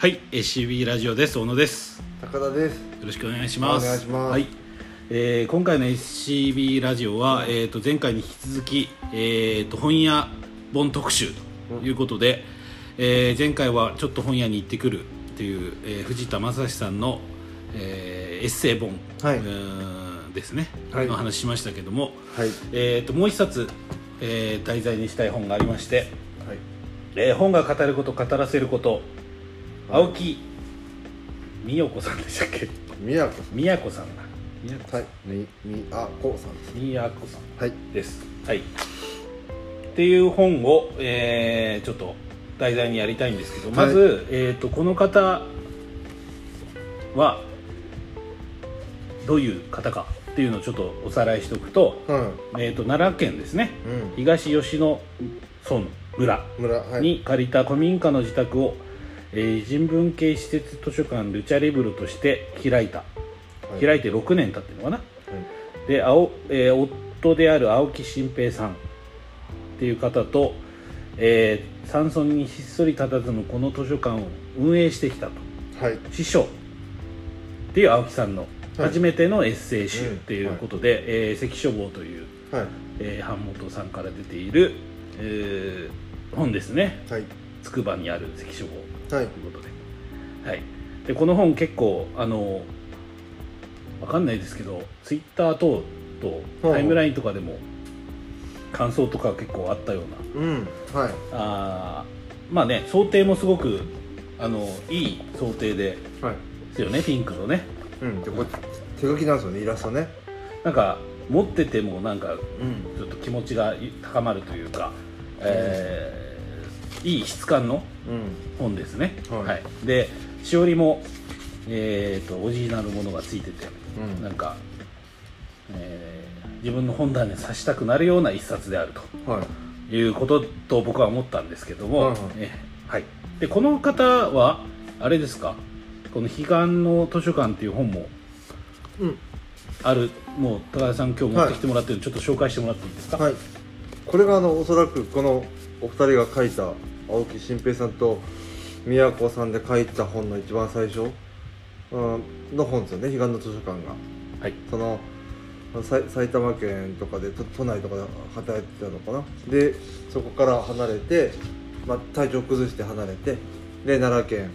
はい SCB ラジオです。小野です。高田です。よろしくお願いします。お願いします。はい。えー今回の SCB ラジオは、えー、と前回に引き続き、えー、と本屋本特集ということで、えー前回はちょっと本屋に行ってくるという、えー藤田正史さんの、えーエッセイ本、はい。うーんですね、はい。の話しましたけども、はい。えー、ともう一冊、えー題材にしたい本がありまして、はい。えー本が語ること語らせること青木美代子さんでしたっけ？宮子宮子さん。だ宮子さんはい。みみあこさんです宮子さんはい。です。はい。っていう本を、えーちょっと題材にやりたいんですけどまず、えー、とこの方はどういう方かっていうのをちょっとおさらいしておくと,、うん。えー、と奈良県ですね。うん。東吉野村村。村はい。に借りた古民家の自宅を、えー人文系施設図書館ルチャリブロとして開いた、はい。開いて6年経ってるのかな。はい。で青、えー夫である青木新平さん。っていう方と、えー山村にひっそり佇むこの図書館を運営してきたと。はい。師匠。っていう青木さんのはい。初めてのエッセイ集うん。っていうことで、えー関書房という、はい。えー版元さんから出ている、えー本ですね。はい。筑波にある関書房はいということで,、はい、でこの本結構あのわかんないですけどツイッター等とタイムラインとかでも感想とか結構あったような。うん。はい。あーまあね想定もすごくあのいい想定で。はい。すよねピンクのね。うん。でこれ手書きなんですよねイラストね。なんか持っててもなんかうん。ちょっと気持ちが高まるというか、えーいい質感のうん。本ですね、はい。でしおりも、えー、とオリジナルものがついてて、うん。なんか、えー自分の本棚に刺したくなるような一冊であるはい。ということと僕は思ったんですけども、はいはい。えーはい、でこの方はあれですか？この「彼岸の図書館」っていう本もうん。あるもう高田さん今日持ってきてもらってるのでちょっと紹介してもらっていいですか、はい。これがあのおそらくこのお二人が書いた青木新平さんと宮子さんで書いた本の一番最初、うん、の本ですよね彼岸の図書館が。はい。そのさ埼玉県とかで都都内とかで働いてたのかな？でそこから離れて、まあ、体調崩して離れてで奈良県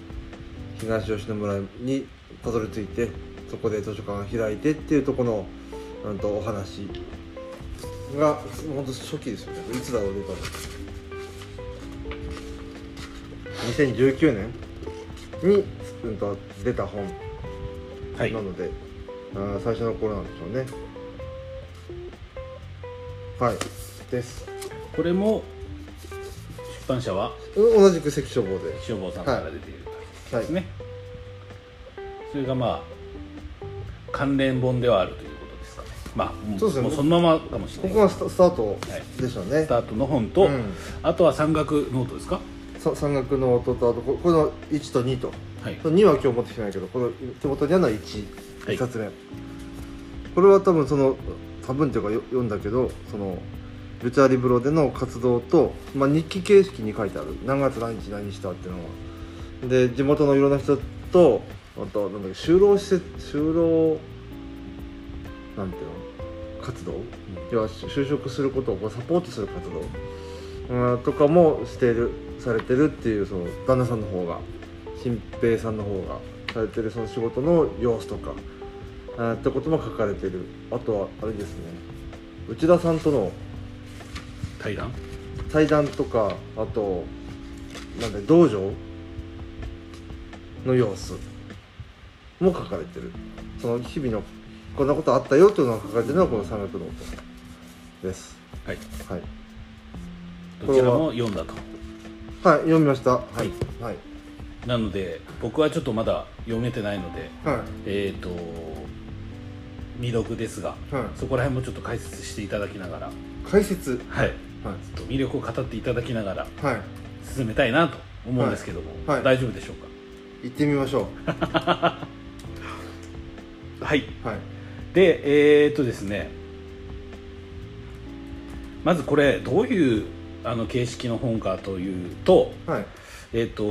東吉野村にたどり着いてそこで図書館が開いてっていうところのなんとお話が本当初期ですよね。いつだろう出たの2019年に、うん、と出た本はい。なので、あー最初の頃なんでしょうね。はい。です。これも出版社はう同じく関書房で。消防さんから出ているとはいですね、それがまあ関連本ではあるということですかね。まあもうそうですね。もうそのままかもしれない。ここがスタートでしょうね、スタートの本と、うん。あとは山岳ノートですか？さ山岳の音とあとここの1と2と。はい。その2は今日持ってきてないけどこの手元にあるのは1、はい。1冊目。これは多分その多分っていうかよ読んだけどそのルチャリブロでの活動と、まあ、日記形式に書いてある。何月何日何したっていうのが。で地元のいろんな人とあとなんだっけ就労施設就労なんていうの？活動、要は就職することをこうサポートする活動。うんとかもしているされてるっていうその旦那さんの方が新平さんの方がされてるその仕事の様子とかあってことも書かれてる。あとはあれですね。内田さんとの対談？対談とかあとなんだ道場の様子も書かれてる。その日々のこんなことあったよっていうのが書かれてるのがこの山岳ノートです。はい。はい。どちらも読んだとはい読みました。はい。はい。なので僕はちょっとまだ読めてないのではい。えっ、と未読ですがはい。そこら辺もちょっと解説していただきながら解説？はい。はい。ちょっと魅力を語っていただきながらはい。進めたいなと思うんですけども、はい。はい。大丈夫でしょう行ってみましょか はい、うはい。でえー、っとですねまずこれどういうあの形式の本かというと,、はい。えっ、と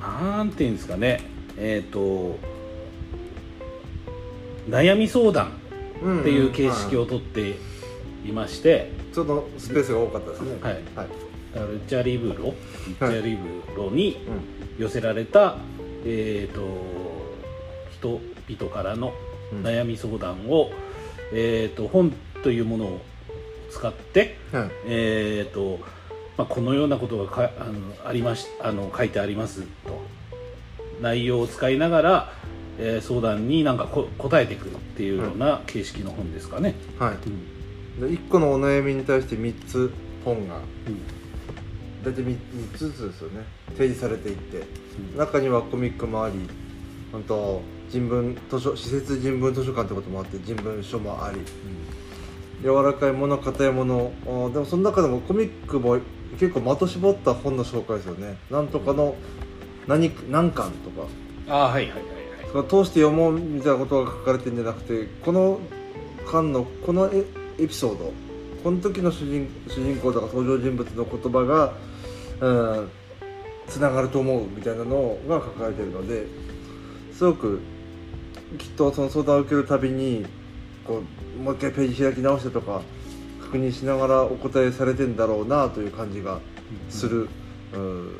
なんていうんですかね。えっ、と悩み相談うんっていう形式はをとっていまして、い。ちょっとスペースが多かったですね。はい。はい。ルチャリブロルチャリブロにう寄せられた、えー、と人々からのんうん。悩み相談を、えー、と本というものを使って、はいえーとまあ、このようなことがかあのありましあの書いてありますと。内容を使いながら、えー相談になんかこ答えてくるっていうような形式の本ですかね。はい。うん。で1個のお悩みに対して3つ本がうん。大体 3, つずつですよね。提示されていって。うん。中にはコミックもあり本当人文図書施設人文図書館ってこともあって人文書もあり柔らかいもの硬いもの。でもその中でもコミックも結構的絞った本の紹介ですよね。なんとかの何何巻とか。ああはいはいはいはい。通して読もうみたいなことが書かれてるんじゃなくてこの巻のこのエエピソード。この時の主人主人公とか登場人物の言葉がうんつながると思うみたいなのが書かれてるのですごくきっとその相談を受けるたびにこうもう一回ページ開き直してとか確認しながらお答えされてんだろうなという感じがする、うん。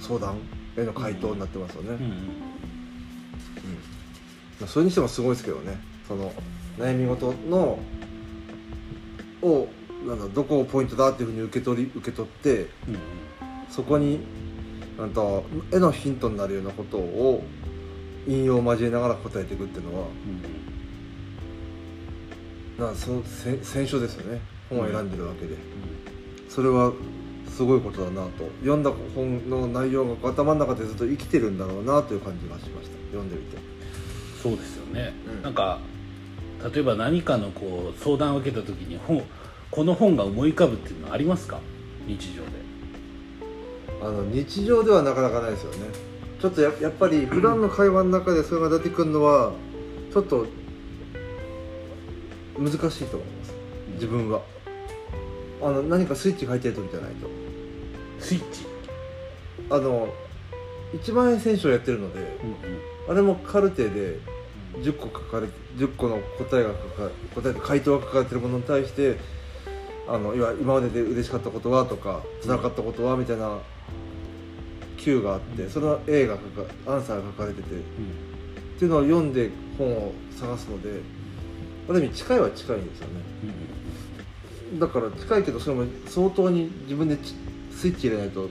相談への回答になってますよね。うんうん。まあそれにしてもすごいですけどね。その悩み事のをなんだどこをポイントだっていうふうに受け取り受け取ってうんそこになんと絵のヒントになるようなことを引用を交えながら答えていくっていうのはうんなんかそのせ選書ですよね。本を選んでるわけで、うそれはすごいことだなと。読んだ本の内容が頭の中でずっと生きてるんだろうなという感じがしました。読んでみて。んそうですよね、うん。なんか例えば何かのこう相談を受けた時に本この本が思い浮かぶっていうのはありますか？日常で。あの日常ではなかなかないですよね。ちょっとややっぱり普段の会話の中でそれが出てくるのはちょっと難しいと思います。自分はあの何かスイッチが入ってる時じゃないと。スイッチ、あの1万円選手をやってるのでうんあれもカルテで10個書かれ10個の答えが書か答えと回答が書かれてるものに対してあの今までで嬉しかったことはとか辛かったことはみたいな Q があってそれは A が書かアンサーが書かれててっていうのを読んで本を探すのである意味近いは近いんですよね。うん。だから近いけどそれも相当に自分でちスイッチ入れないと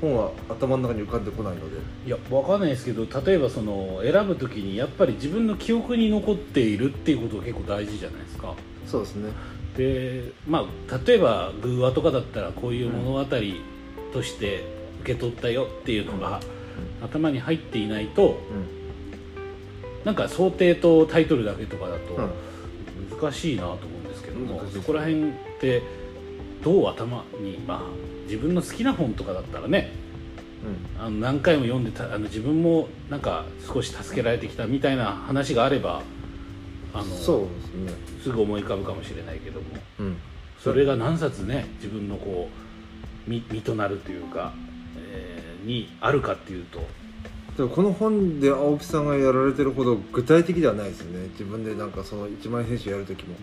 本は頭の中に浮かんでこないので。いやわかんないですけど例えばその選ぶ時にやっぱり自分の記憶に残っているっていうことが結構大事じゃないですか。そうですね。でまあ例えば偶話とかだったらこういう物語として受け取ったよっていうのが頭に入っていないとなんか想定とタイトルだけとかだとうん。難しいなと思うんですけども、難しい。そこら辺ってどう頭にまあ自分の好きな本とかだったらねあの何回も読んでたあの自分もなんか少し助けられてきたみたいな話があればあのそうですね。すぐ思い浮かぶかもしれないけどもうん。それが何冊ね自分のこう身身となるというか、えーにあるかっていうとでもこの本で青木さんがやられてるほど具体的ではないですよね。自分でなんかその一万円選手やる時も。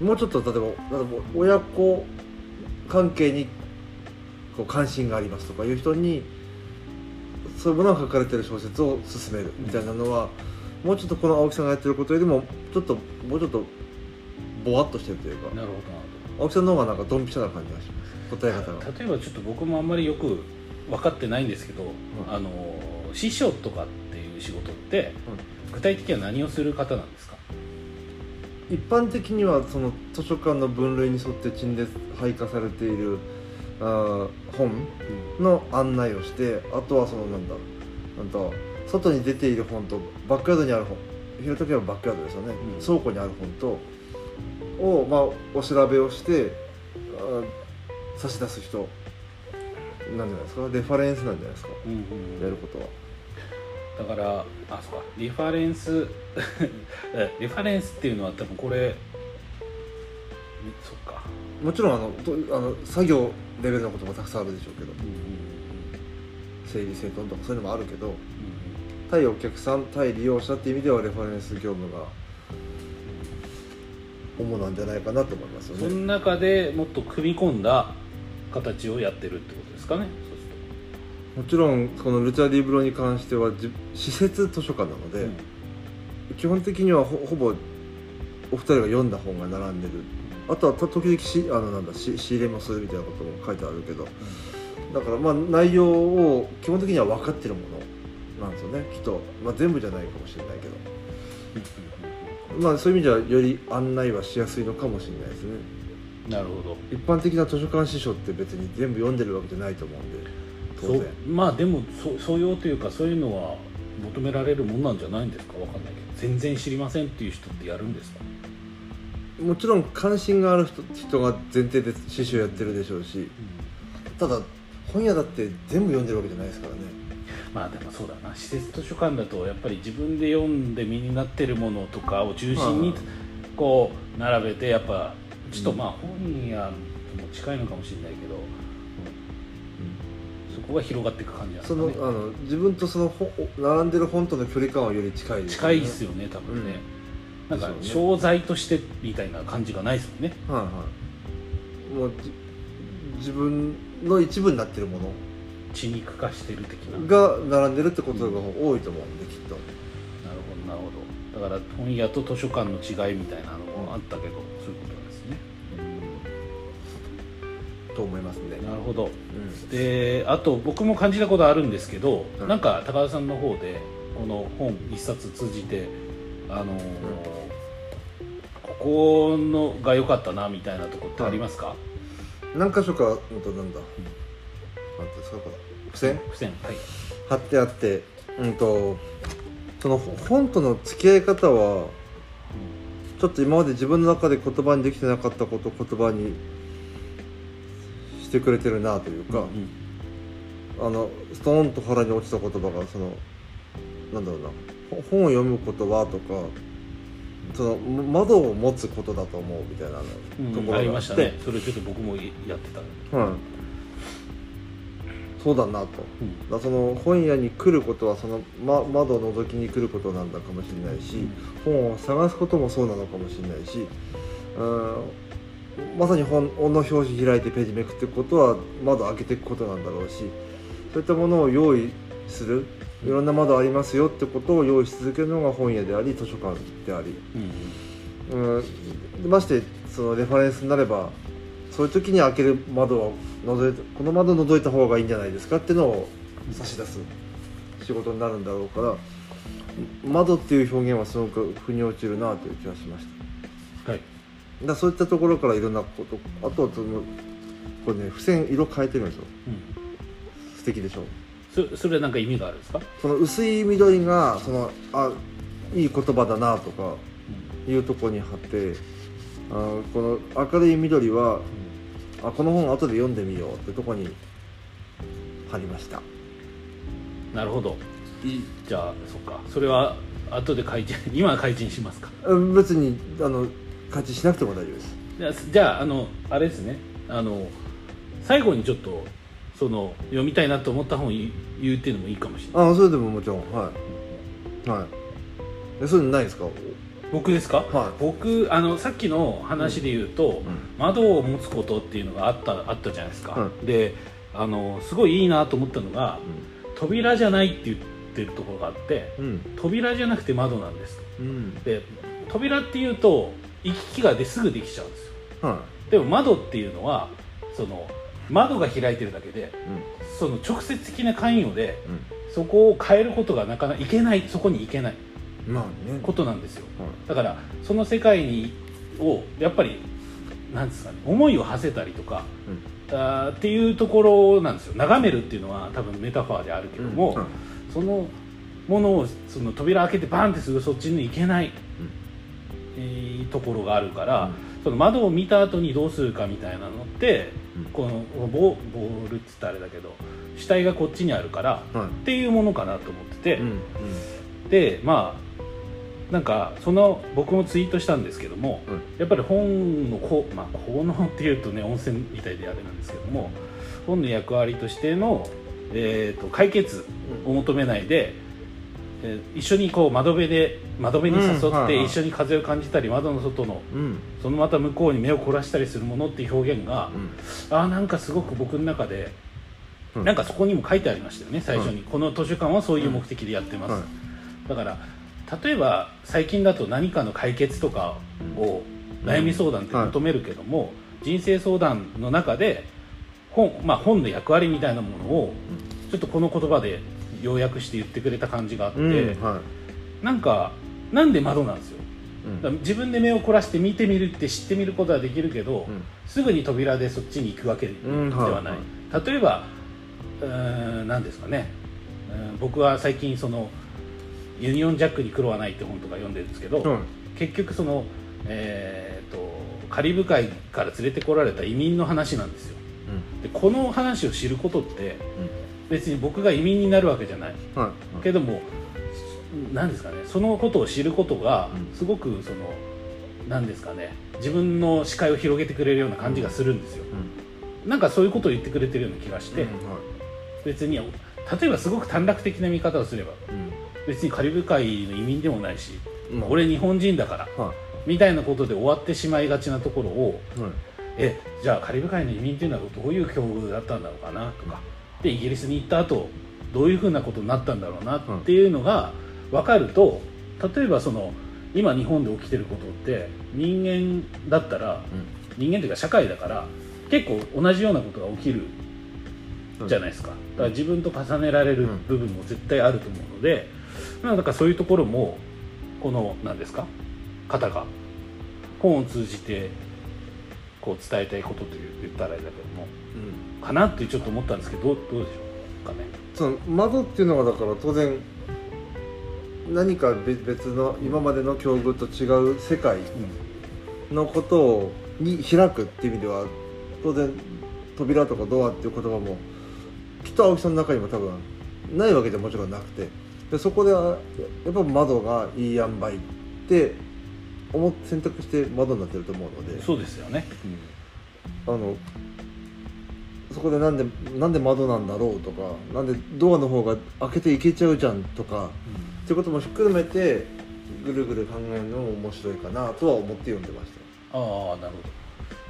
もうちょっと例えば親子関係にこう関心がありますとかいう人にそういうものが書かれてる小説を勧めるみたいなのは、もうちょっとこの青木さんがやってることよりもちょっともうちょっとぼわっとしてるというか。なるほどな青木さんの方がなんかドンピシャな感じがします。答え方が。と例えばちょっと僕もあんまりよく分かってないんですけど、ん。あの師匠とかっていう仕事って、具体的には何をする方なんですか？一般的にはその図書館の分類に沿って陳列配下されているあー本の案内をしてあとはそのなんだなんと外に出ている本とバックヤードにある本。広時はバックヤードですよね、うん。倉庫にある本とを、まあ、お調べをして差し出す人。なんじゃないですか？レファレンスなんじゃないですか？うんうん。やることはだからあそうか。リファレンス えリファレンスっていうのは多分これそっか。もちろんあのとあの作業レベルのこともたくさんあるでしょうけど。うんうん整理整頓とかそういうのもあるけどうん。対お客さん対利用者っていう意味ではレファレンス業務が主なんじゃないかなと思いますよね。その中でもっと組み込んだ形をやってるってことですかねもちろんこのルチャリブロに関してはじ施設図書館なので、そうする基本的にはほほぼお二人が読んだ本が並んでる。あとはた時々しあのなんだし仕入れもするみたいなことも書いてあるけど。だからまあ内容をと基本的には分かってるものなんですよねきっと、まあ、全部じゃないかもしれないけど、まあ、そういう意味ではより案内はしやすいのかもしれないですね。うんなるほど。一般的な図書館司書って別に全部読んでるわけじゃないと思うんで当そう然まあでもそ素養というかそういうのは求められるもんなんじゃないんですか？わかんないけど。全然知りませんっていう人ってやるんですか？もちろん関心がある人人が前提で司書やってるでしょうし。ただ本屋だって全部読んでるわけじゃないですからね。まあでもそうだな。施設図書館だとやっぱり自分で読んで身になってるものとかを中心にはいこう並べてやっぱちょっとうんまあ本屋とも近いのかもしれないけど、そこが広がっていく感じなんですそかね。のあの自分とその本並んでる本との距離感はより近いです近いっすよね多分ね、なんかですよね。商材としてみたいな感じがないですもんね。はいはい。もうじ自分の一部になってるもの。血肉化してる的な。が並んでるってことが多いと思うんできっと。なるほどなるほど。だから本屋と図書館の違いみたいなのもあったけど、そういと思いますねなるほど。うん。であと僕も感じたことあるんですけど、うん。なんか高田さんの方でこの本一冊通じてあのーここのが良かったなみたいなとこってありますか、何箇所かうんとなんだ、なん。ていうんですか。これ付箋付箋はい。貼ってあってうんとその本との付き合い方はちょっと今まで自分の中で言葉にできてなかったことを言葉にしてくれてるなというか、うんあのストーンと腹に落ちた言葉がそのなんだろうなほ本を読むことはとかその窓を持つことだと思うみたいなうんところがあって、ありましたね。それちょっと僕もやってた、はい、そうだなと。うん。だその本屋に来ることはその、ま、窓を覗きに来ることなんだかもしれないし、本を探すこともそうなのかもしれないしうんまさに本の表紙開いてページめくっていくことは窓開けていくことなんだろうしそういったものを用意するいろんな窓ありますよってことを用意し続けるのが本屋であり図書館であり、うん。うん、ましてそのレファレンスになればそういう時に開ける窓を覗いてこの窓を覗いた方がいいんじゃないですかっていうのを差し出す仕事になるんだろうから窓っていう表現はすごく腑に落ちるなという気がしました。はい。だそういったところからいろんなことあとはそのこれね付箋色変えてるんですよう。ん素敵でしょ。そそれはなんか意味があるんですか、その薄い緑がそのあいい言葉だなとかいうところに貼ってあこの明るい緑はあこの本後で読んでみようってとこに貼りました。なるほど。いい。じゃあそっか。それは後で開陳 今開陳しますか？うん別にあの開示しなくても大丈夫です。じゃあじゃああのあれですね。あの最後にちょっとその読みたいなと思った本言う言うっていうのもいいかもしれない。あそれでももちろんはい。はい。えそういうのないですか？僕ですか、はい。僕あのさっきの話で言うと、窓を持つことっていうのがあったあったじゃないですか、はであのすごいいいなと思ったのが扉じゃないって言ってるところがあってうん。扉じゃなくて窓なんです。うん。で扉っていうと行き来がですぐできちゃうんですよ。はでも窓っていうのはその窓が開いてるだけでいうん。その直接的な関与でうそこを変えることがなかなかいけないそこに行けないんまあね。ことなんですよ。はい。だからその世界にをやっぱりなんですかね思いを馳せたりとかあーっていうところなんですよ。眺めるっていうのは多分メタファーであるけども、うん。そのものをその扉開けてバンってすぐそっちに行けない、えーところがあるから、その窓を見た後にどうするかみたいなのって、うん。このボボールっつったらあれだけど主体がこっちにあるからはい。っていうものかなと思ってて、うんでまあなんかその僕もツイートしたんですけども、うん。やっぱり本のこう、まあ、効能っていうとね温泉みたいであれなんですけども本の役割としての、えー、と解決を求めないで、えー一緒にこう窓辺で窓辺に誘って一緒に風を感じたり窓の外のうん。そのまた向こうに目を凝らしたりするものっていう表現が、あーなんかすごく僕の中で、うん。なんかそこにも書いてありましたよね最初に、この図書館はそういう目的でやってます、はいだから例えば最近だと何かの解決とかを悩み相談って求めるけども、人生相談の中で本,、まあ、本の役割みたいなものをちょっとこの言葉で要約して言ってくれた感じがあって、うんはなんかなんで窓なんですよ。いだから自分で目を凝らして見てみるって知ってみることはできるけど、うん。すぐに扉でそっちに行くわけでうんはない、例えば何ですかね。うん僕は最近その「ユニオンジャックに黒はない」って本とか読んでるんですけど、はい結局その、えー、とカリブ海から連れてこられた移民の話なんですよ。でこの話を知ることって別に僕が移民になるわけじゃない。うんはい。けども何ですかね。そのことを知ることがうん。すごくその何ですかね。自分の視界を広げてくれるような感じがするんですよ。なんかそういうことを言ってくれてるような気がして、うん。はい。別に例えばすごく短絡的な見方をすれば別にカリブ海の移民でもないし、うん俺日本人だからはみたいなことで終わってしまいがちなところをいはい。えじゃあカリブ海の移民っていうのはどういう境遇だったんだろうかなとかでイギリスに行った後どういうふうなことになったんだろうなっていうのが分かると例えばその今日本で起きてることって人間だったら人間というか社会だから結構同じようなことが起きるじゃないですか、だから自分と重ねられる部分も絶対あると思うので、なんかそういうところもこの何ですか方が本を通じてこう伝えたいことという言ったらあれだけどもうんかなってちょっと思ったんですけどどうどうでしょうかね。その窓っていうのがだから当然何か別別の今までの境遇と違う世界のことをに開くっていう意味では当然扉とかドアっていう言葉もきっと青木さんの中にも多分ないわけじゃもちろんなくて。でそこではやっぱ窓がいい塩梅って思って選択して窓になってると思うので。そうですよね、あのそこでなんでなんで窓なんだろうとかなんでドアの方が開けていけちゃうじゃんとかっていうこともひっくるめてぐるぐる考えるのも面白いかなとは思って読んでましああなるほど。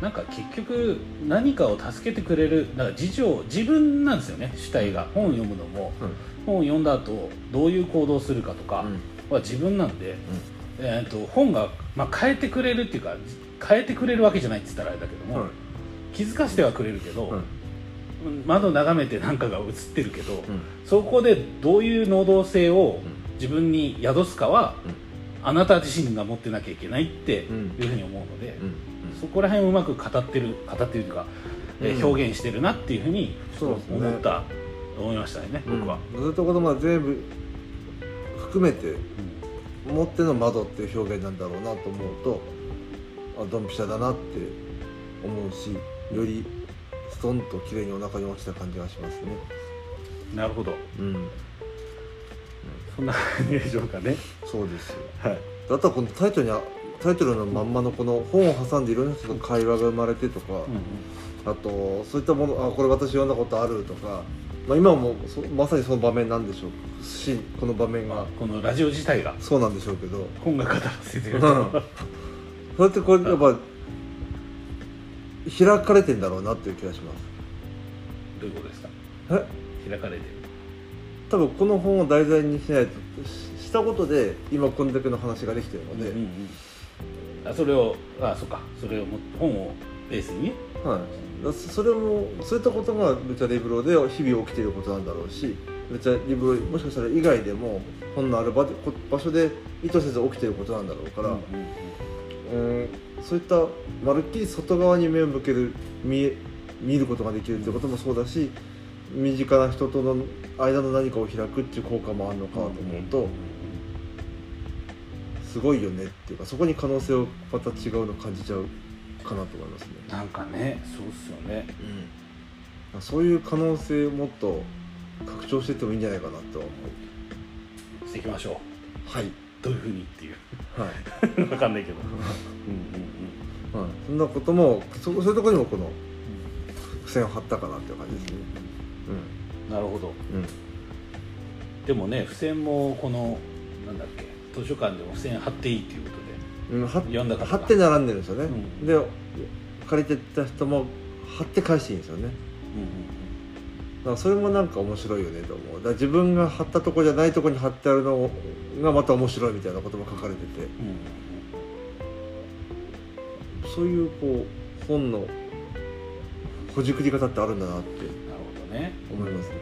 なんか結局何かを助けてくれるだから自助自分なんですよね主体が。本を読むのも。た、本を読んだ後どういう行動をするかとかは自分なんで、えー、と本が、まあ、変えてくれるっていうか変えてくれるわけじゃないって言ったらあれだけども、はい。気づかせてはくれるけど、はい窓眺めて何かが映ってるけど、うん。そこでどういう能動性をうん。自分に宿すかは、あなた自身が持ってなきゃいけないってうん。いうふうに思うので、うん。そこら辺をうまく語ってる語ってるというか、え表現してるなっていうふうに思った、思いましたね僕は、うん、そういっとまで全部含めてうん。持っての窓っていう表現なんだろうなと思うとあドンピシャだなって思うしよりストンと綺麗にお腹に落ちた感じがしますね。なるほど。うん。そんな感じでしょうかね。そうですよ。はい。あとはこのタイトルにあタイトルのまんまのこの本を挟んでいろんな人と会話が生まれてとか、あとそういったものあこれ私読んだことあるとか、まあ、今もそまさにその場面なんでしょう。しこの場面が。このラジオ自体が。そうなんでしょうけど。本が語らせてるそうやってこれやっぱ開かれてんだろうなっていう気がします。どういうことですか？え？開かれてる。多分この本を題材にしないとししたことで今こんだけの話ができてるので、うんうんあそれをあそっか。それをも本をベースに？ねはい、だそそれもそういったことがルチャリブロで日々起きていることなんだろうしルチャリブロもしかしたら以外でも本のある場場所で意図せず起きていることなんだろうから、うんうん。うんそういったまるっきり外側に目を向ける見え見ることができるってこともそうだし身近な人との間の何かを開くっていう効果もあるのかと思うとすごいよねっていうかそこに可能性をまた違うの感じちゃうかなと思いますね。なんかねそうっすよね。うん、そういう可能性をもっと拡張していってもいいんじゃないかなとは思う。していきましょう。はい。どういうふうにっていう。はい、分かんないけど。うんうんはい、そんなこともそそういうところにもこの付箋を貼ったかなっていう感じですね。うん。なるほど。うん。うんでもね付箋もこのなんだっけ図書館でも付箋貼っていいっていうことで。うんは読んだ方が貼って並んでるんですよね、うん。で借りてた人も貼って返していいんですよね。うんうんだからそれもなんか面白いよねと思う。だから自分が貼ったとこじゃないとこに貼ってあるのがまた面白いみたいなことも書かれてて。うんうんそういうこう本のほじくり方ってあるんだなってなるほどね。思いますね。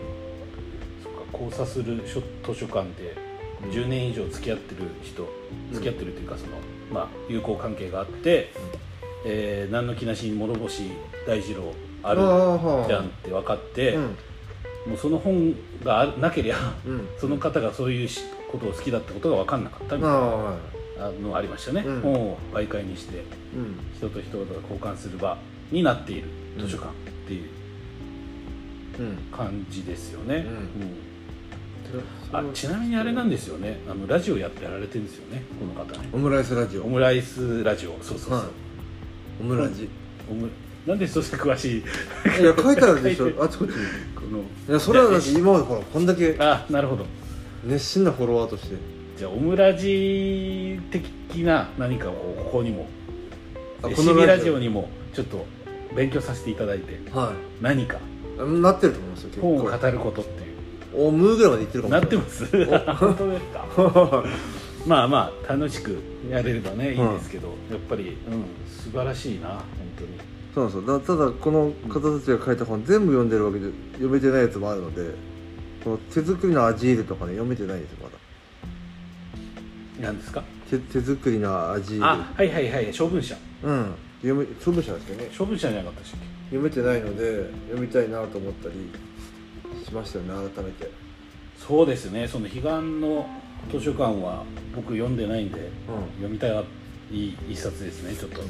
そっか交差する書図書館で10年以上付き合ってる人付き合ってるっていうかその、まあ、友好関係があって、えー何の気なしに諸星大二郎あるあじゃんって分かって、うん。もうその本があなけりゃうん。その方がそういうしことを好きだったことが分かんなかったみあたいなあのありましたね、うん。本を媒介にしてうん。人と人が交換する場になっている図書館っていううん。感じですよね、うあちなみにあれなんですよね。あのラジオやってやられてるんですよね。この方ね。オムライスラジオ。オムライスラジオ。そうそうそう、はい。オムラジ。オムなんでそして詳しい？いや 書いてあるでしょ。あちこち。にこのいやそれはだって今までほらこんだけあなるほど。熱心なフォロワーとしてじゃあオムラジ的な何かをここにもこのラジオ。にもちょっと勉強させていただいて。は何か。いなってると思いますよ結本を語構ることっていう。おムーぐらいまでいってるかも。なっしてれます？本当ですか？まあまあ楽しくやれればねい。いんですけど、やっぱり、うん、素晴らしいな本当に。そうなんですよだただこの方たちが書いた本全部読んでるわけで読めてないやつもあるのでこの手作りのアジールとかね読めてないんですよまだ何ですか？手手作りのアジールあはいはいはい処分者うん。読め処分者ですよね。処分者じゃなかったでしたっ読めてないので読みたいなと思ったりしましたよね改めて。けそうですね。その彼岸の図書館は僕読んでないんで、う読みたいいい一冊ですねちょっと、こ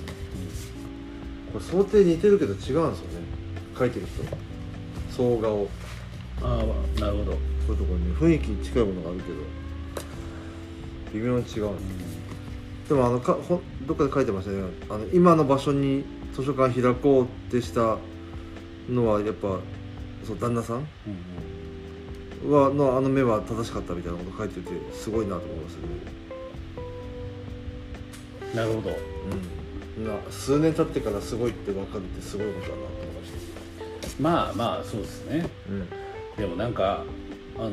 れ想定似てるけど違うんですよね書いてる人。総顔ああなるほど、そういうところに雰囲気に近いものがあるけど微妙に違う。ん。でもあのかほんどっかで書いてましたね。あの今の場所に図書館開こうってしたのはやっぱそう旦那さんうんはのあの目は正しかったみたいなこと書いててすごいなと思いますよね。うん、なるほど。うん。な数年経ってからすごいって分かるってすごいことだなと思いましまあまあそうですね。たうん。でもなんかあの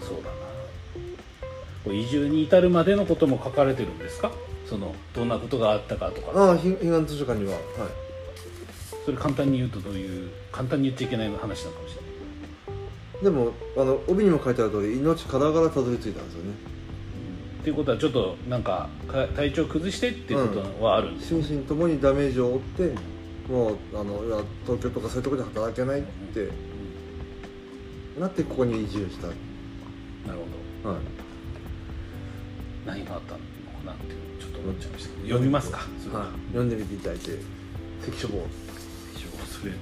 そうだ移住に至るまでのことも書かれてるんですか？そのどんなことがあったかとか。ああひ彼岸図書館にははい。それ簡単に言うとどういう簡単に言っちゃいけない話なのかもしれない。でもあの帯にも書いてある通り命からがらたどり着いたんですよね。っていうことはちょっとなんかか体調崩してっていうことはあるんですよ、心身ともにダメージを負ってもうあのいや東京とかそういうところで働けないってなってここに移住した、はい、なるほど何があったのかなっていうちょっと思っちゃいましたけど。読みますか？それは。はい、読んでみていただいて関書房それ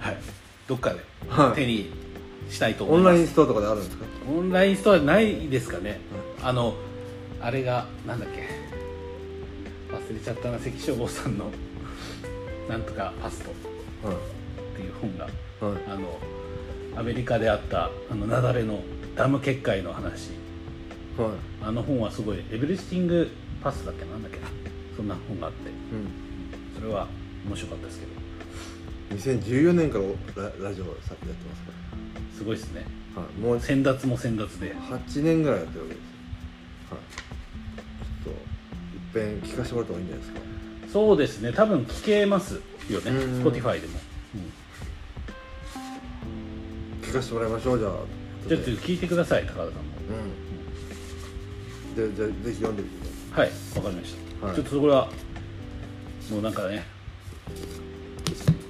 はい。どっかではい。手にしたいと思います、オンラインストアとかであるんですか？オンラインストアないですかね、あのあれがなんだっけ？忘れちゃったな関消防さんの「なんとかパスト」はっていう本がいはい。あのアメリカであったあの雪崩のダム決壊の話はい。あの本はすごいエブリスティングパスだっけなんだっけ？なそんな本があって。うん。それは面白かったですけど。2014年からララジオさやってますかすごいですね。ら、はい、もう先達も先達で。8年ぐらいやってるわけですよ。はい。ちょっといっぺん聞かせてもらった方がいいんじゃないですか。そうですね。多分聞けますよね。うん。Spotify でも、聞かせてもらいましょうじゃあ。ちょっと聞いてください高田さんも。うんでじゃあぜひ読んでみてくだはいわかりました、はい。ちょっとそこはもうなんかね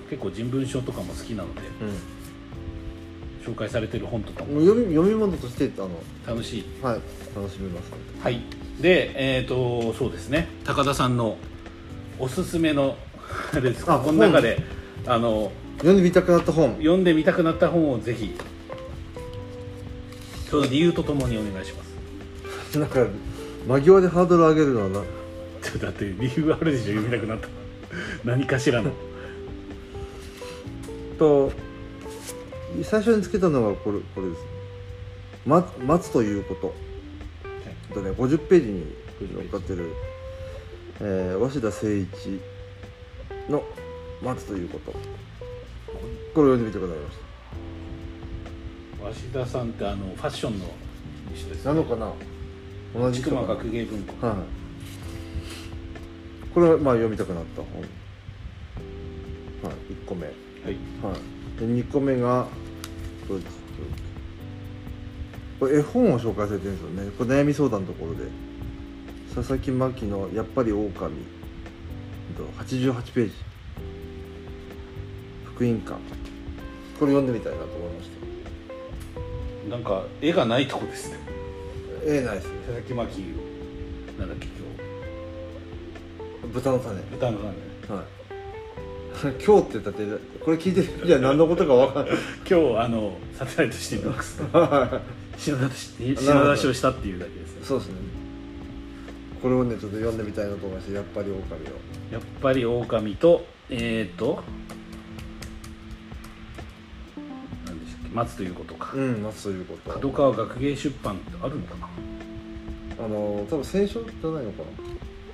結構人文書とかも好きなのでさい、紹介されてる本とかうん、ももう読み読み物としてあの楽しい。はい楽しめますはい。でえっ、とそうですね。高田さんのおすすめのあれ です。かあこの中であの読んでみたくなった本。読んでみたくなった本をぜひその理由とともにお願いしますなんか間際でハードル上げるのはな。ちょっとだって理由あるでしょ読みたくなった。何かしらの。と最初につけたのがこれこれです「ま待つということ」とね50ページに載っかってる、えー、鷲田誠一の「待つということ」これを読んでみてくださいまし鷲田さんってあのファッションの人です、たなのかな？同じ千曲人か。な学芸文庫。はい。これはまあ読みたくなった。本はい。1個目。はい。はい。で2個目がこれですこれ絵本を紹介されてるんですよね。これ悩み相談のところで。佐々木真希の「やっぱり狼」88ページ。福音館。これ読んでみたいなと思いましなんか絵がないとこですねた絵ないですね。佐々木真希なんだっけ今豚の種。日豚の種。はい。今日ってだってこれ聞いてるじゃ何のことか分かんない。今日あのサテライトシティボックス品出しをしたっていうだけですね。そうですね。これをねちょっと読んでみたいなと思いましてやっぱり狼を。やっぱり狼とえっ、ー、と待つということか、うん待つということ。角川学芸出版ってあるのかな？あの多分選書じゃないのか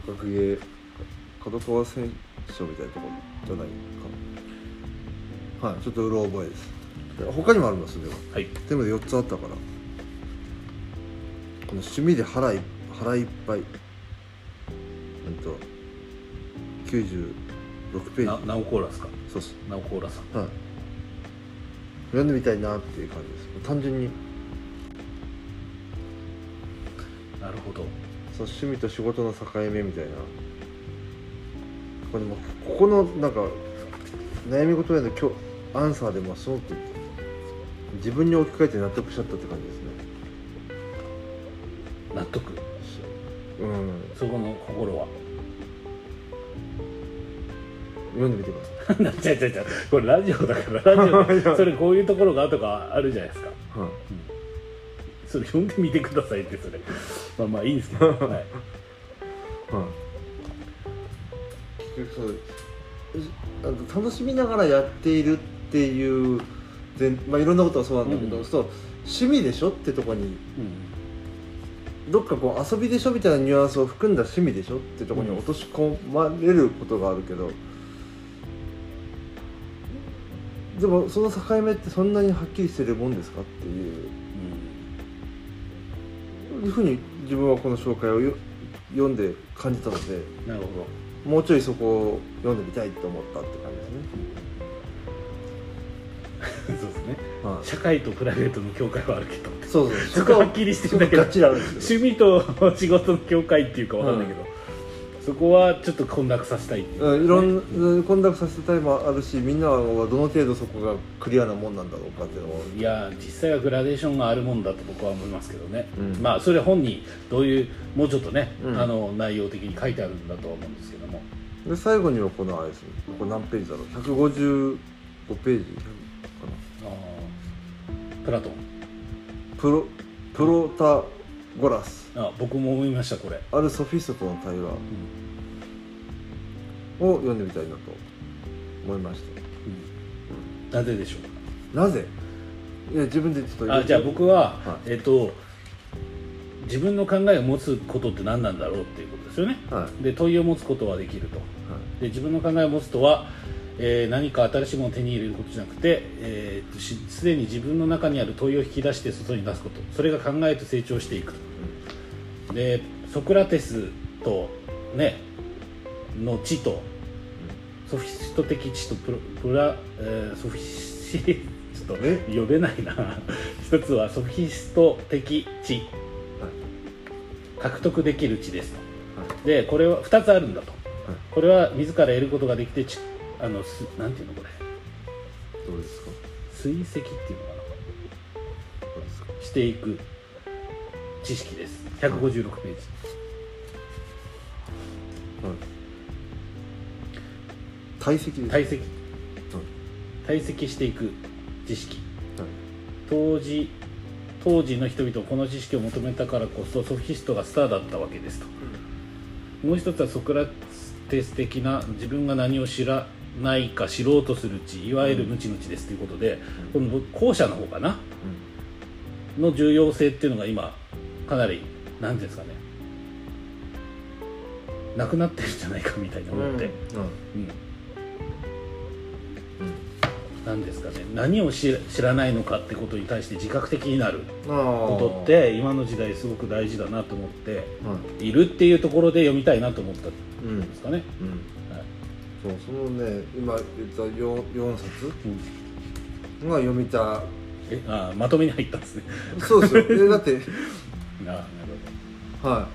な？学芸。角川選書みたいなところじゃないかな。はいちょっとうろ覚えです。で他にもありますでははい全部で4つあったから。この趣味で腹い腹いっぱい。うんと96ページ。なナオコーラスか。そうっす。ナオコーラさんはい読んでみたいなっていう感じです。単純に。なるほど。そう趣味と仕事の境目みたいな。ここにもここのなんか悩み事への今日アンサーでもすごく自分に置き換えて納得しちゃったって感じですね。納得？うん。そこの心は？読んでみてくださ違う違う違うこれラジオだからラジオ それこういうところがとかあるじゃないですか。い、はいそれ読んでみてくださいってそれ。まあまあいいんですけど、はい、はい、結局そうあの楽しみながらやっているっていう前、まあ、いろんなことはそうなんだけど、うん。そう趣味でしょってとこにうん。どっかこう遊びでしょみたいなニュアンスを含んだ趣味でしょってところに落とし込まれることがあるけど、でもその境目ってそんなにはっきりしてるもんですかっていう。いうふうに自分はこの紹介をよ読んで感じたのでうんなるほど。もうちょいそこを読んでみたいと思ったって感じですね。そうですね。はい社会とプライベートの境界はあ。るけどそうそうそこははっきりしてるんだけど趣味と仕事の境界っていうかわかんないけど、そこはちょっと混濁させたいいう、うんいろんな混濁させたいもあるしみんなはどの程度そこがクリアなもんなんだろうかっていうのをいや実際はグラデーションがあるもんだと僕は思いますけどね、うん。まあそれ本にどういうもうちょっとね、うん。あの内容的に書いてあるんだとは思うんですけども。で最後にはこのあれですねこれ何ページだろう。155ページかあー。プラトン。なプロプロタゴラス。あ僕も思いましたこれ、あるソフィストとの対話。うん。を読んでみたいなと思いましうん。なぜ？でしょうたなぜいや自分でちょっとかあじゃあ僕は、はい。えっと自分の考えを持つことって何なんだろうっていうことですよね。はい。はいで問いを持つことはできると。で自分の考えを持つとは、えー何か新しいものを手に入れることじゃなくてえーすでに自分の中にある問いを引き出して外に出すこと。それが考えと成長していくと。でソクラテスとねの知とソフィスト的知とプロプラ、えーソフィシちょっとえ？呼べないな。一つはソフィスト的知獲得できる知ですと。でこれは2つあるんだと。これは自ら得ることができてちあのすなんていうのこれ。どうですか追跡っていうのかどうですか？なしていく知識です。156ページ。はい。堆積です堆積はい。堆積していく知識。はい。当時当時の人々はこの知識を求めたからこそソフィストがスターだったわけですと、もう一つはソクラテス的な自分が何を知らないか知ろうとする知いわゆる無知の知ですということで、この後者の方かな？の重要性っていうのが今かなり何ですかね？なくなってるんじゃないかみたいに思って、うん。なんですかね？何を知知らないのかってことに対して自覚的になるこことって今の時代すごく大事だなと思ってはいるっていうところで読みたいなと思ったんうんですかね、うん。はいそうそのね今言った 4, 4冊？うん。が読みた。えあまとめに入ったんですね。そうですよ。えだって。あなるは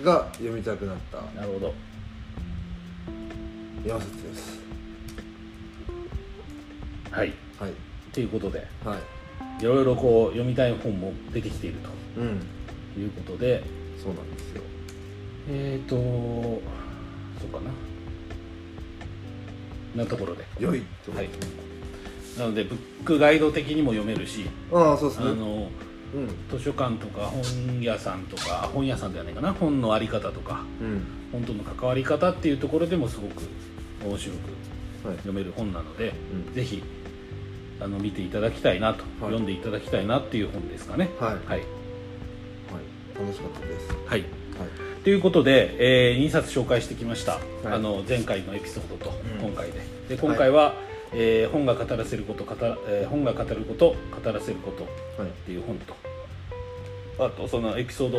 い。が読みたくなった。ほどなるほど。4冊です。はい。はい。ということではい。いろいろこう読みたい本も出てきているうん。ということでそうなんですよえーとそうかな。なところで。良いと。はい。なのでブックガイド的にも読めるしああそうですね。あのうん。図書館とか本屋さんとか本屋さんではないかな。本のあり方とかうん。本との関わり方っていうところでもすごく面白くはい。読める本なので、うん。ぜひあの見ていただきたいなと、はい。読んでいただきたいなっていう本ですかね。はい。はい、はい。楽しかったです。はい、はいということで、え2冊紹介してきました、い。あの前回のエピソードとうん。今回で,、で今回は、えー本が語らせること語ら、えー本が語ること語らせることはい。っていう本と。あとそのエピソード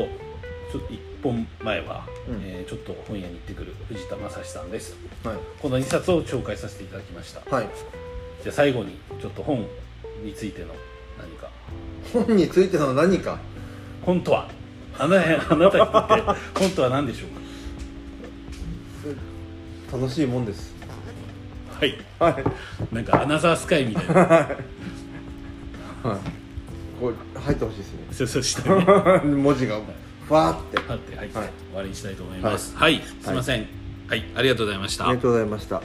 ちょっと1本前は、うん。えーちょっと本屋に行ってくる藤田正史さんです。はい。この2冊を紹介させていただきました。はい。じゃあ最後にちょっと本についての何か。本についての何か？本とは？あなあなたにとって本とは何でしょう楽しいもんです。かはい。はい。なんかアナザースカイみたいな。はい。こう入ってほしいですね。そうそうしたね文字が。ふわーって。パッて入ってはい。終わりにしたいと思います。はい、すいません。はい、ありがとうございました。ありがとうございました